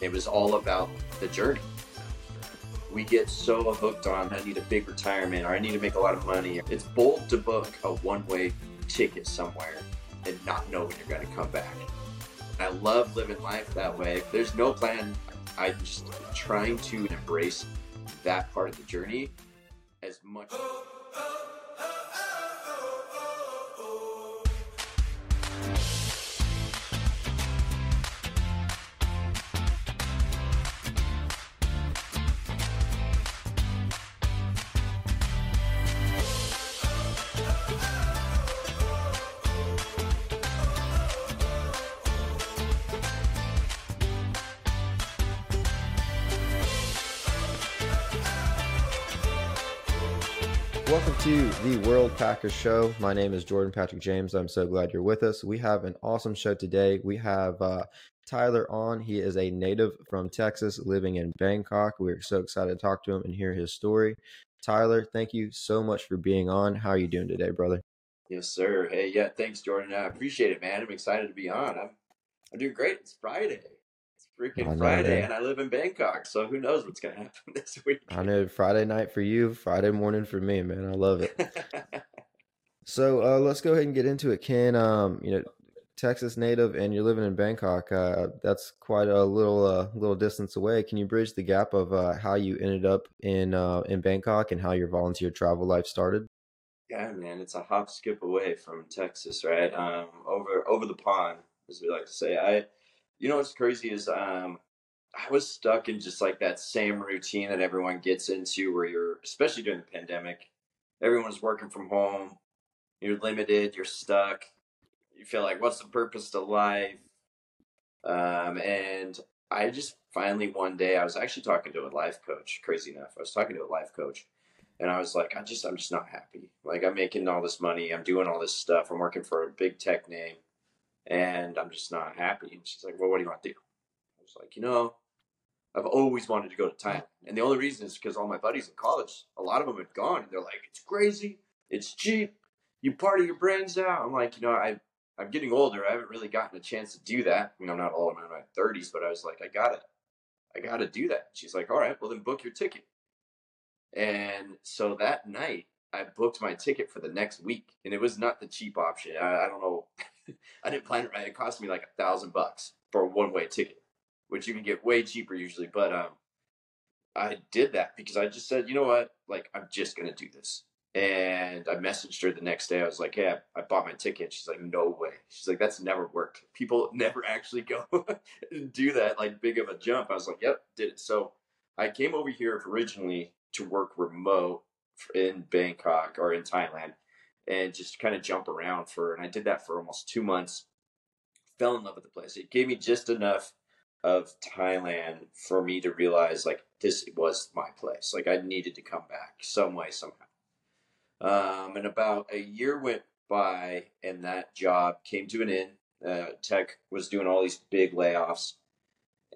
It was all about the journey. We get so hooked on, I need a big retirement or I need to make a lot of money. It's bold to book a one way ticket somewhere and not know when you're going to come back. I love living life that way. There's no plan. I'm just trying to embrace that part of the journey as much. Welcome to the World Packers Show. My name is Jordan Patrick James. I'm so glad you're with us. We have an awesome show today. We have uh, Tyler on. He is a native from Texas living in Bangkok. We're so excited to talk to him and hear his story. Tyler, thank you so much for being on. How are you doing today, brother? Yes, sir. Hey, yeah, thanks, Jordan. I appreciate it, man. I'm excited to be on. I'm, I'm doing great. It's Friday freaking Friday, and I live in Bangkok, so who knows what's gonna happen this week? I know Friday night for you, Friday morning for me, man. I love it. so uh, let's go ahead and get into it. Ken, um, you know, Texas native, and you're living in Bangkok. Uh, that's quite a little uh, little distance away. Can you bridge the gap of uh, how you ended up in uh, in Bangkok and how your volunteer travel life started? Yeah, man, it's a hop skip away from Texas, right? Um, over over the pond, as we like to say. I you know what's crazy is um, I was stuck in just like that same routine that everyone gets into, where you're, especially during the pandemic, everyone's working from home. You're limited. You're stuck. You feel like, what's the purpose to life? Um, and I just finally one day I was actually talking to a life coach. Crazy enough, I was talking to a life coach, and I was like, I just I'm just not happy. Like I'm making all this money. I'm doing all this stuff. I'm working for a big tech name and I'm just not happy. And she's like, well, what do you want to do? I was like, you know, I've always wanted to go to Thailand. And the only reason is because all my buddies in college, a lot of them had gone and they're like, it's crazy. It's cheap. You party your brains out. I'm like, you know, I, I'm getting older. I haven't really gotten a chance to do that. I mean, I'm not old. I'm in my 30s, but I was like, I got to, I got to do that. She's like, all right, well, then book your ticket. And so that night, I booked my ticket for the next week, and it was not the cheap option. I, I don't know. I didn't plan it right. It cost me like a thousand bucks for a one way ticket, which you can get way cheaper usually. But um, I did that because I just said, you know what, like I'm just gonna do this. And I messaged her the next day. I was like, "Hey, I, I bought my ticket." She's like, "No way." She's like, "That's never worked. People never actually go and do that like big of a jump." I was like, "Yep, did it." So I came over here originally to work remote in Bangkok or in Thailand and just kind of jump around for and I did that for almost 2 months. Fell in love with the place. It gave me just enough of Thailand for me to realize like this was my place. Like I needed to come back some way somehow. Um, and about a year went by and that job came to an end. Uh, tech was doing all these big layoffs.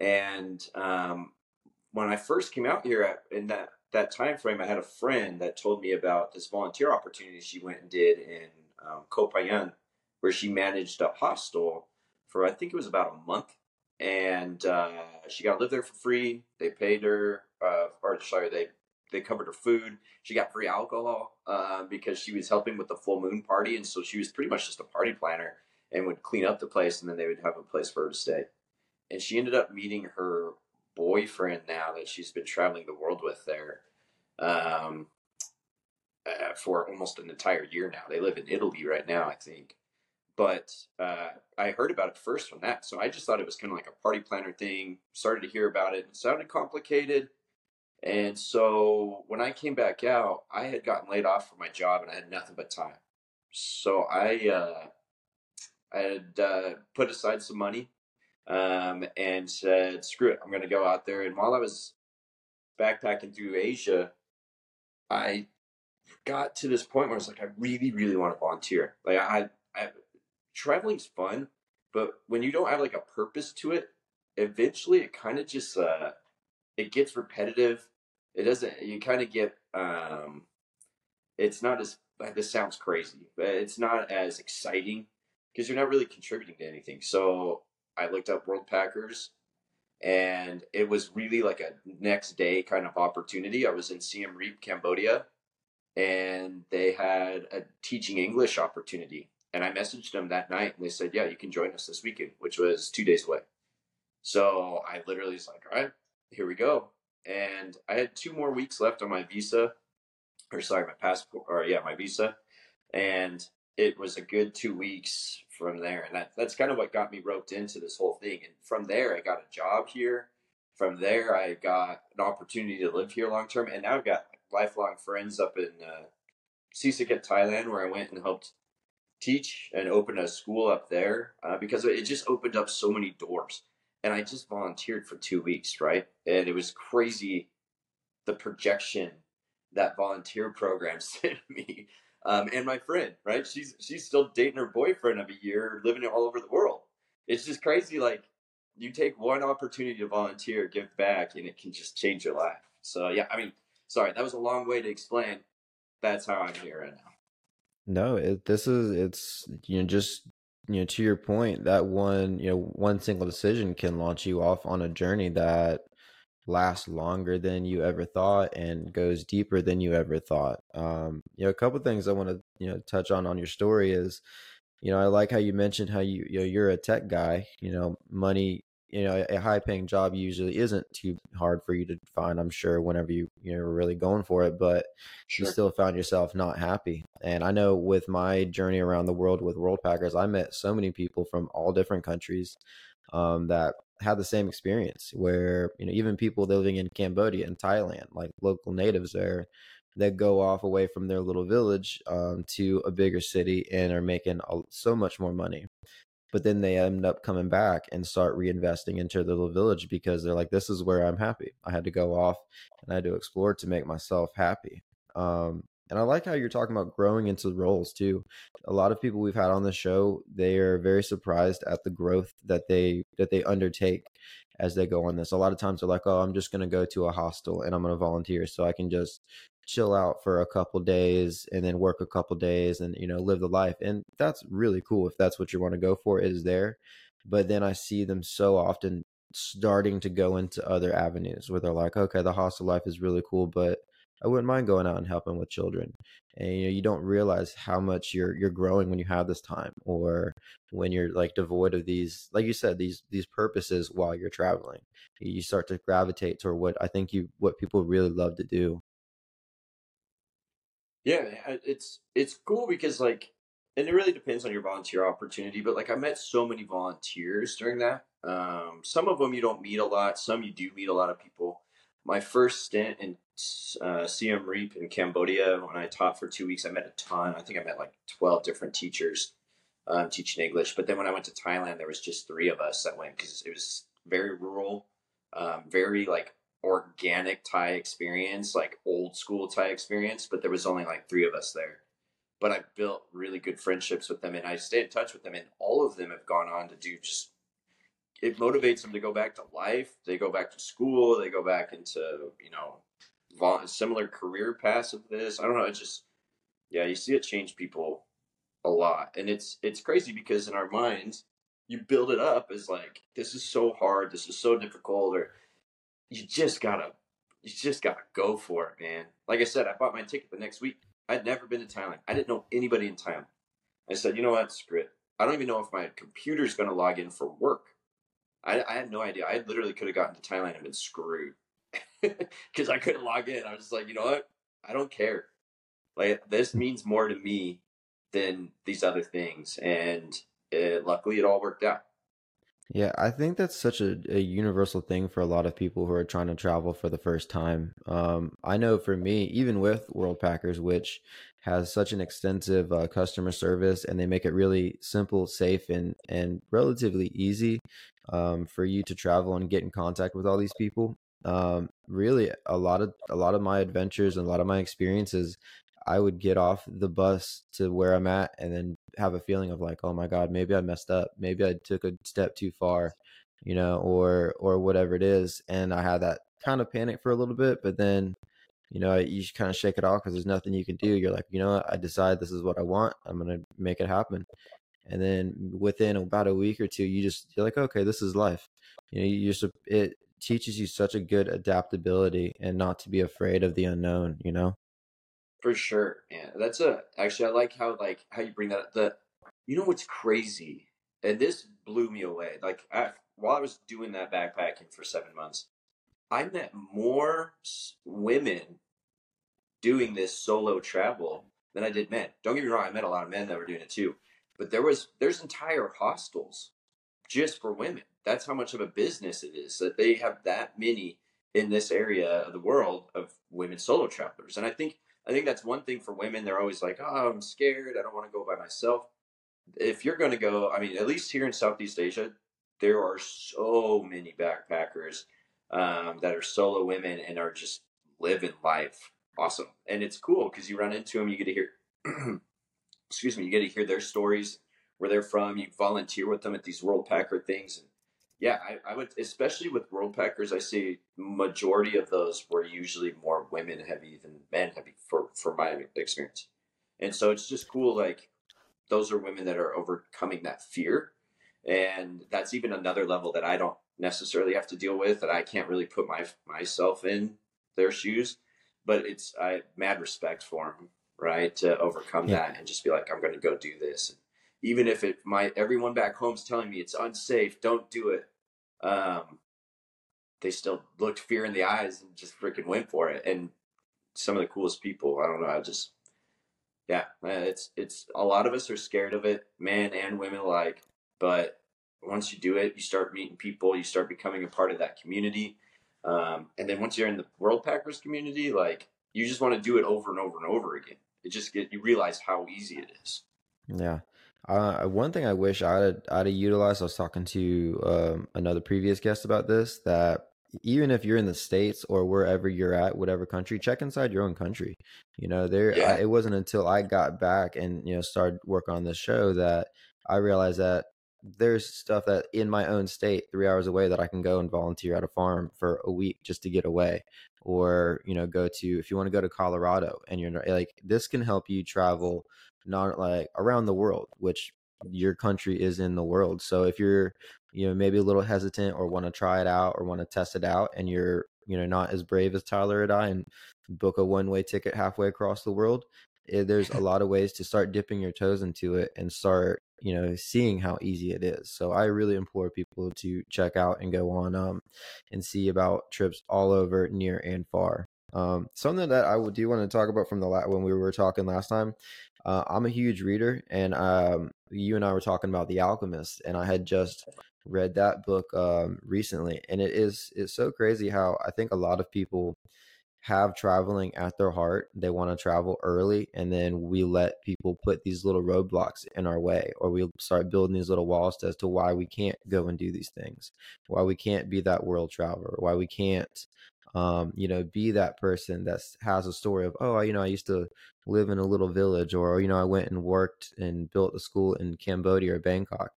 And um, when I first came out here in that that time frame, I had a friend that told me about this volunteer opportunity she went and did in um, Koh Phangan, where she managed a hostel for I think it was about a month, and uh, she got to live there for free. They paid her, uh, or sorry, they they covered her food. She got free alcohol uh, because she was helping with the full moon party, and so she was pretty much just a party planner and would clean up the place, and then they would have a place for her to stay. And she ended up meeting her boyfriend now that she's been traveling the world with there um, uh, for almost an entire year now. They live in Italy right now, I think. But uh, I heard about it first from that, so I just thought it was kind of like a party planner thing. Started to hear about it. It sounded complicated, and so when I came back out, I had gotten laid off from my job and I had nothing but time. So I uh, I had uh, put aside some money um, and said, screw it, I'm going to go out there. And while I was backpacking through Asia, I got to this point where I was like, I really, really want to volunteer. Like, I, I traveling's fun, but when you don't have like a purpose to it, eventually it kind of just, uh, it gets repetitive. It doesn't, you kind of get, um, it's not as, this sounds crazy, but it's not as exciting because you're not really contributing to anything. So I looked up World Packers and it was really like a next day kind of opportunity. I was in Siem Reap, Cambodia, and they had a teaching English opportunity. And I messaged them that night, and they said, "Yeah, you can join us this weekend," which was two days away. So I literally was like, "All right, here we go." And I had two more weeks left on my visa, or sorry, my passport, or yeah, my visa, and it was a good two weeks from there. And that, that's kind of what got me roped into this whole thing. And from there, I got a job here. From there, I got an opportunity to live here long term. And now I've got lifelong friends up in uh, Sisaket, Thailand, where I went and helped teach and open a school up there uh, because it just opened up so many doors. And I just volunteered for two weeks, right? And it was crazy the projection that volunteer program sent me um, and my friend, right? She's she's still dating her boyfriend of a year, living all over the world. It's just crazy. Like you take one opportunity to volunteer, give back, and it can just change your life. So yeah, I mean, sorry, that was a long way to explain. That's how I'm here right now. No, it, this is it's you know just you know to your point that one you know one single decision can launch you off on a journey that lasts longer than you ever thought and goes deeper than you ever thought. Um, you know, a couple things I want to you know touch on on your story is, you know, I like how you mentioned how you you know you're a tech guy. You know, money. You know, a high paying job usually isn't too hard for you to find. I'm sure whenever you you're really going for it, but sure. you still found yourself not happy. And I know with my journey around the world with Worldpackers, I met so many people from all different countries um, that had the same experience where you know even people living in Cambodia and Thailand, like local natives there, that go off away from their little village um, to a bigger city and are making so much more money. But then they end up coming back and start reinvesting into their little village because they're like, "This is where I'm happy. I had to go off and I had to explore to make myself happy." Um, and I like how you're talking about growing into roles too. A lot of people we've had on the show, they are very surprised at the growth that they that they undertake as they go on this. A lot of times they're like, "Oh, I'm just going to go to a hostel and I'm going to volunteer so I can just chill out for a couple days and then work a couple days and you know live the life." And that's really cool if that's what you want to go for. Is there, but then I see them so often starting to go into other avenues where they're like, "Okay, the hostel life is really cool, but I wouldn't mind going out and helping with children. And you know, you don't realize how much you're you're growing when you have this time, or when you're like devoid of these, like you said, these these purposes while you're traveling. You start to gravitate toward what I think you what people really love to do. Yeah, it's it's cool because like, and it really depends on your volunteer opportunity. But like, I met so many volunteers during that. Um, some of them you don't meet a lot. Some you do meet a lot of people. My first stint in uh, Siem Reap in Cambodia, when I taught for two weeks, I met a ton. I think I met like 12 different teachers um, teaching English. But then when I went to Thailand, there was just three of us that went because it was very rural, um, very like organic Thai experience, like old school Thai experience. But there was only like three of us there. But I built really good friendships with them and I stayed in touch with them. And all of them have gone on to do just it motivates them to go back to life. They go back to school. They go back into you know similar career paths of this. I don't know. It's just yeah, you see it change people a lot, and it's it's crazy because in our minds you build it up as like this is so hard, this is so difficult, or you just gotta you just gotta go for it, man. Like I said, I bought my ticket the next week. I'd never been to Thailand. I didn't know anybody in Thailand. I said, you know what, screw it. I don't even know if my computer's gonna log in for work. I, I had no idea. I literally could have gotten to Thailand and been screwed because I couldn't log in. I was just like, you know what? I don't care. Like this means more to me than these other things, and it, luckily, it all worked out. Yeah, I think that's such a, a universal thing for a lot of people who are trying to travel for the first time. Um, I know for me, even with Worldpackers, which has such an extensive uh, customer service and they make it really simple, safe, and and relatively easy um, for you to travel and get in contact with all these people. Um, really, a lot of a lot of my adventures and a lot of my experiences, I would get off the bus to where I'm at and then have a feeling of like, oh my god, maybe I messed up, maybe I took a step too far, you know, or or whatever it is, and I had that kind of panic for a little bit, but then you know, you kind of shake it off because there's nothing you can do. You're like, you know? I decide this is what I want. I'm to make it happen. And then within about a week or two, you just you're like, okay, this is life. You know, you just it teaches you such a good adaptability and not to be afraid of the unknown. You know. For sure. Yeah, that's a actually I like how like how you bring that up. The you know what's crazy, and this blew me away. Like I, while I was doing that backpacking for seven months, I met more women doing this solo travel than I did men. Don't get me wrong, I met a lot of men that were doing it too. But there was there's entire hostels just for women. That's how much of a business it is that they have that many in this area of the world of women solo travelers. And I think I think that's one thing for women. They're always like, "Oh, I'm scared. I don't want to go by myself." If you're going to go, I mean, at least here in Southeast Asia, there are so many backpackers um, that are solo women and are just living life awesome. And it's cool because you run into them, you get to hear, excuse me, you get to hear their stories, where they're from. You volunteer with them at these World Packer things. And yeah, I, I would, especially with World Packers, I see majority of those were usually more women heavy than men heavy for, for my experience. And so it's just cool. Like those are women that are overcoming that fear. And that's even another level that I don't necessarily have to deal with that I can't really put my myself in their shoes but it's I mad respect for him, right, to overcome yeah. that and just be like, I'm going to go do this, even if it my everyone back home's telling me it's unsafe, don't do it. Um, they still looked fear in the eyes and just freaking went for it. And some of the coolest people, I don't know, I just yeah, it's it's a lot of us are scared of it, men and women alike. But once you do it, you start meeting people, you start becoming a part of that community. Um, and then once you're in the World Packers community, like you just want to do it over and over and over again. It just get you realize how easy it is. Yeah. Uh, one thing I wish I'd I'd utilized. I was talking to um, another previous guest about this. That even if you're in the states or wherever you're at, whatever country, check inside your own country. You know, there. Yeah. I, it wasn't until I got back and you know started work on this show that I realized that there's stuff that in my own state, three hours away, that I can go and volunteer at a farm for a week just to get away. Or, you know, go to, if you want to go to Colorado and you're like, this can help you travel not like around the world, which your country is in the world. So if you're, you know, maybe a little hesitant or want to try it out or want to test it out and you're, you know, not as brave as Tyler and I and book a one way ticket halfway across the world, there's a lot of ways to start dipping your toes into it and start you know seeing how easy it is so i really implore people to check out and go on um and see about trips all over near and far um something that i do want to talk about from the la- when we were talking last time uh, i'm a huge reader and um you and i were talking about the alchemist and i had just read that book um recently and it is it's so crazy how i think a lot of people have traveling at their heart. They want to travel early, and then we let people put these little roadblocks in our way, or we start building these little walls as to why we can't go and do these things, why we can't be that world traveler, why we can't, um, you know, be that person that has a story of, oh, you know, I used to live in a little village, or you know, I went and worked and built a school in Cambodia or Bangkok.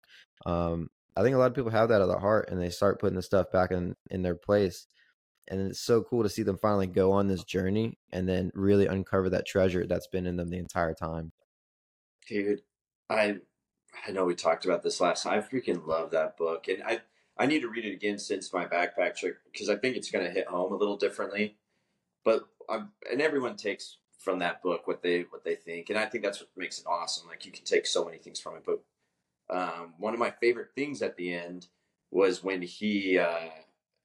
Um, I think a lot of people have that at the heart, and they start putting the stuff back in in their place and it's so cool to see them finally go on this journey and then really uncover that treasure that's been in them the entire time. Dude i i know we talked about this last time i freaking love that book and i i need to read it again since my backpack trip because i think it's going to hit home a little differently but I'm, and everyone takes from that book what they what they think and i think that's what makes it awesome like you can take so many things from it but um, one of my favorite things at the end was when he uh,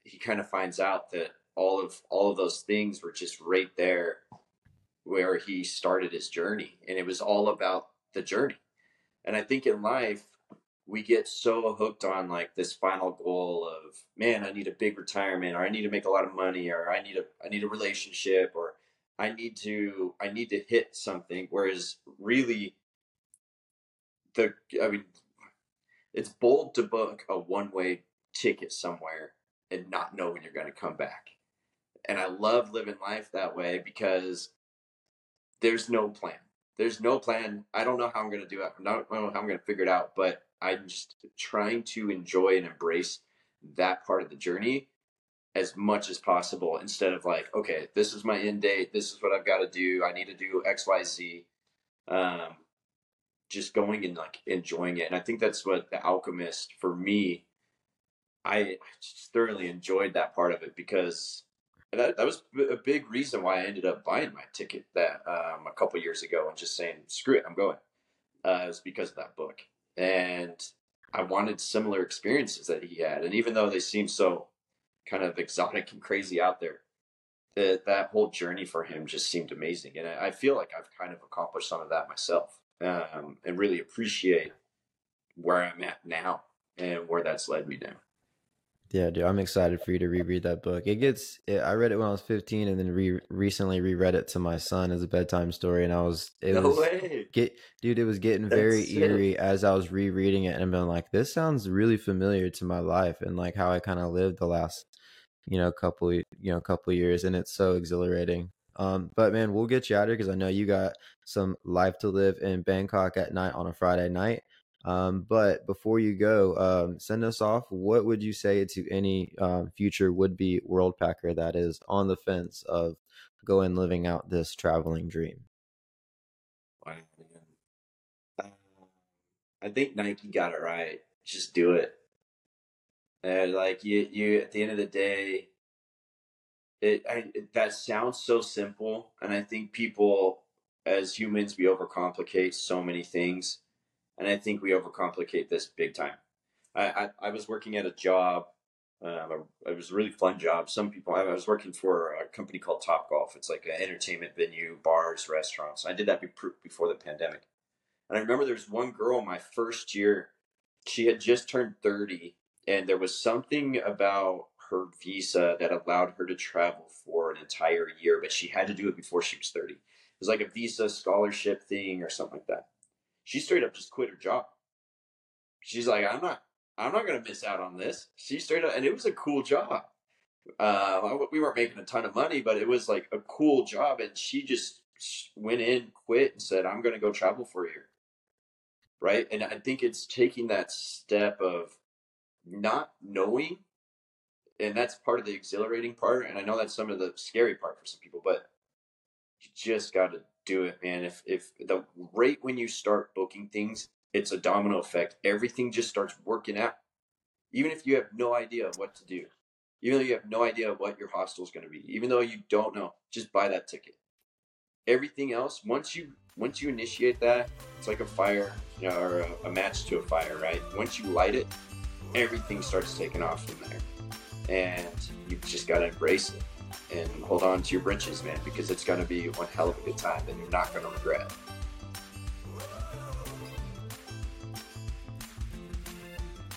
he kind of finds out that all of all of those things were just right there where he started his journey and it was all about the journey. And i think in life we get so hooked on like this final goal of man i need a big retirement or i need to make a lot of money or i need a i need a relationship or i need to i need to hit something whereas really the i mean it's bold to book a one way ticket somewhere and not know when you're going to come back. And I love living life that way because there's no plan. There's no plan. I don't know how I'm going to do it. I don't know how I'm going to figure it out, but I'm just trying to enjoy and embrace that part of the journey as much as possible instead of like, okay, this is my end date. This is what I've got to do. I need to do X, Y, Z. Um, just going and like enjoying it. And I think that's what the Alchemist for me, I just thoroughly enjoyed that part of it because that, that was a big reason why I ended up buying my ticket that um, a couple years ago and just saying, screw it, I'm going. Uh, it was because of that book. And I wanted similar experiences that he had. And even though they seem so kind of exotic and crazy out there, that, that whole journey for him just seemed amazing. And I, I feel like I've kind of accomplished some of that myself um, and really appreciate where I'm at now and where that's led me now. Yeah, dude, I'm excited for you to reread that book. It gets, it, I read it when I was 15, and then re- recently reread it to my son as a bedtime story, and I was, it no was, way. get, dude, it was getting very That's eerie as I was rereading it, and I'm being like, this sounds really familiar to my life and like how I kind of lived the last, you know, couple, you know, couple years, and it's so exhilarating. Um, but man, we'll get you out of here because I know you got some life to live in Bangkok at night on a Friday night. Um, but before you go, um, send us off. What would you say to any um, future would be world packer that is on the fence of going living out this traveling dream? Um, I think Nike got it right. Just do it. And like you, you at the end of the day, it, I, it that sounds so simple, and I think people, as humans, we overcomplicate so many things, and I think we overcomplicate this big time. I I, I was working at a job. Um, it was a really fun job. Some people, I was working for a company called Top Golf. It's like an entertainment venue, bars, restaurants. I did that before the pandemic. And I remember there was one girl my first year. She had just turned 30, and there was something about her visa that allowed her to travel for an entire year, but she had to do it before she was 30. It was like a visa scholarship thing or something like that. She straight up just quit her job. She's like, I'm not, I'm not gonna miss out on this. She straight up, and it was a cool job. Uh, we weren't making a ton of money, but it was like a cool job, and she just went in, quit, and said, "I'm gonna go travel for a year." Right, and I think it's taking that step of not knowing and that's part of the exhilarating part and i know that's some of the scary part for some people but you just got to do it man. If if the rate when you start booking things it's a domino effect. Everything just starts working out. Even if you have no idea what to do even though you have no idea what your hostel is going to be even though you don't know just buy that ticket. Everything else once you once you initiate that it's like a fire you know, or a, a match to a fire right? Once you light it everything starts taking off from there. And you've just got to embrace it and hold on to your britches, man, because it's going to be one hell of a good time that you're not going to regret.